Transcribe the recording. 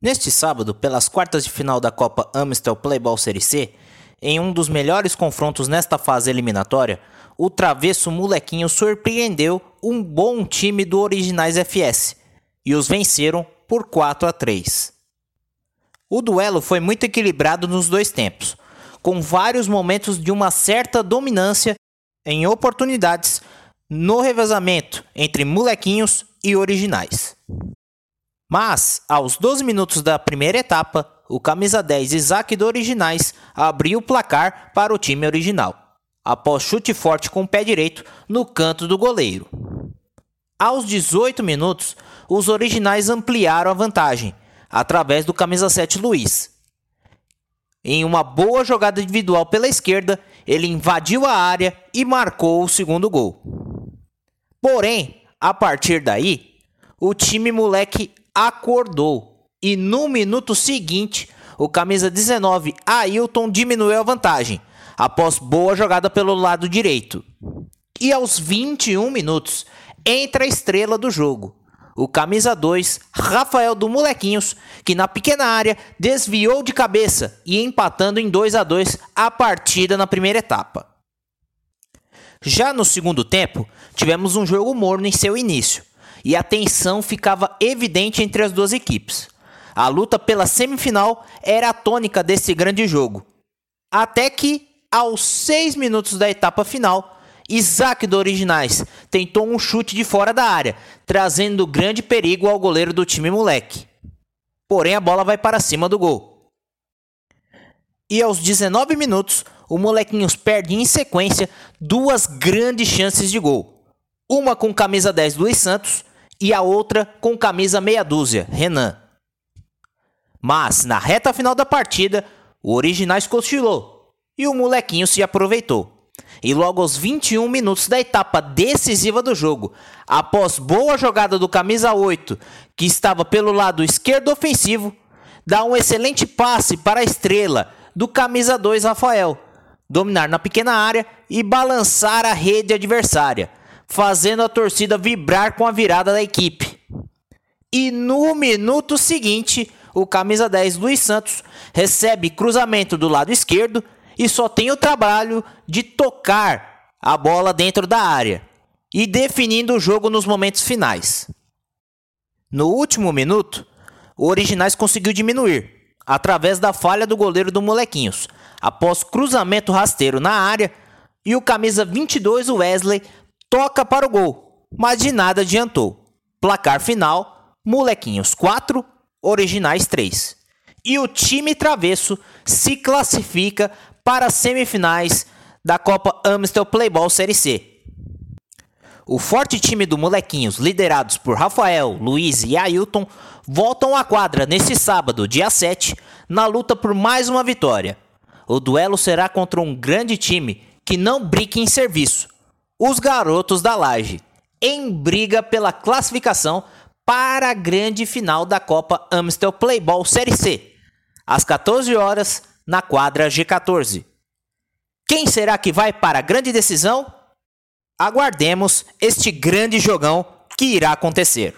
Neste sábado, pelas quartas de final da Copa Amstel Playball Série C, em um dos melhores confrontos nesta fase eliminatória, o travesso molequinho surpreendeu um bom time do Originais FS e os venceram por 4 a 3. O duelo foi muito equilibrado nos dois tempos, com vários momentos de uma certa dominância em oportunidades no revezamento entre molequinhos e originais. Mas, aos 12 minutos da primeira etapa, o camisa 10 Isaac do Originais abriu o placar para o time original, após chute forte com o pé direito no canto do goleiro. Aos 18 minutos, os originais ampliaram a vantagem, através do camisa 7 Luiz. Em uma boa jogada individual pela esquerda, ele invadiu a área e marcou o segundo gol. Porém, a partir daí, o time moleque acordou e no minuto seguinte, o camisa 19 Ailton diminuiu a vantagem após boa jogada pelo lado direito. E aos 21 minutos, entra a estrela do jogo, o camisa 2, Rafael do Molequinhos, que na pequena área desviou de cabeça e empatando em 2 a 2 a partida na primeira etapa. Já no segundo tempo, tivemos um jogo morno em seu início, e a tensão ficava evidente entre as duas equipes. A luta pela semifinal era a tônica desse grande jogo. Até que, aos seis minutos da etapa final, Isaac do Originais tentou um chute de fora da área, trazendo grande perigo ao goleiro do time moleque. Porém, a bola vai para cima do gol. E aos 19 minutos, o Molequinhos perde em sequência duas grandes chances de gol. Uma com camisa 10 Luiz Santos e a outra com camisa meia dúzia, Renan. Mas na reta final da partida, o Originais cochilou e o molequinho se aproveitou. E logo aos 21 minutos da etapa decisiva do jogo, após boa jogada do camisa 8, que estava pelo lado esquerdo ofensivo, dá um excelente passe para a estrela do camisa 2 Rafael, dominar na pequena área e balançar a rede adversária, fazendo a torcida vibrar com a virada da equipe. E no minuto seguinte, o camisa 10 Luiz Santos recebe cruzamento do lado esquerdo e só tem o trabalho de tocar a bola dentro da área e definindo o jogo nos momentos finais. No último minuto, o Originais conseguiu diminuir, através da falha do goleiro do Molequinhos, após cruzamento rasteiro na área e o camisa 22 Wesley toca para o gol, mas de nada adiantou. Placar final: Molequinhos 4, Originais 3. E o time travesso se classifica para as semifinais da Copa Amstel Playball Série C. O forte time do Molequinhos, liderados por Rafael, Luiz e Ailton, voltam à quadra neste sábado, dia 7, na luta por mais uma vitória. O duelo será contra um grande time que não brinca em serviço, os garotos da Laje, em briga pela classificação para a grande final da Copa Amstel Playball Série C, às 14 horas na quadra G14. Quem será que vai para a grande decisão? Aguardemos este grande jogão que irá acontecer.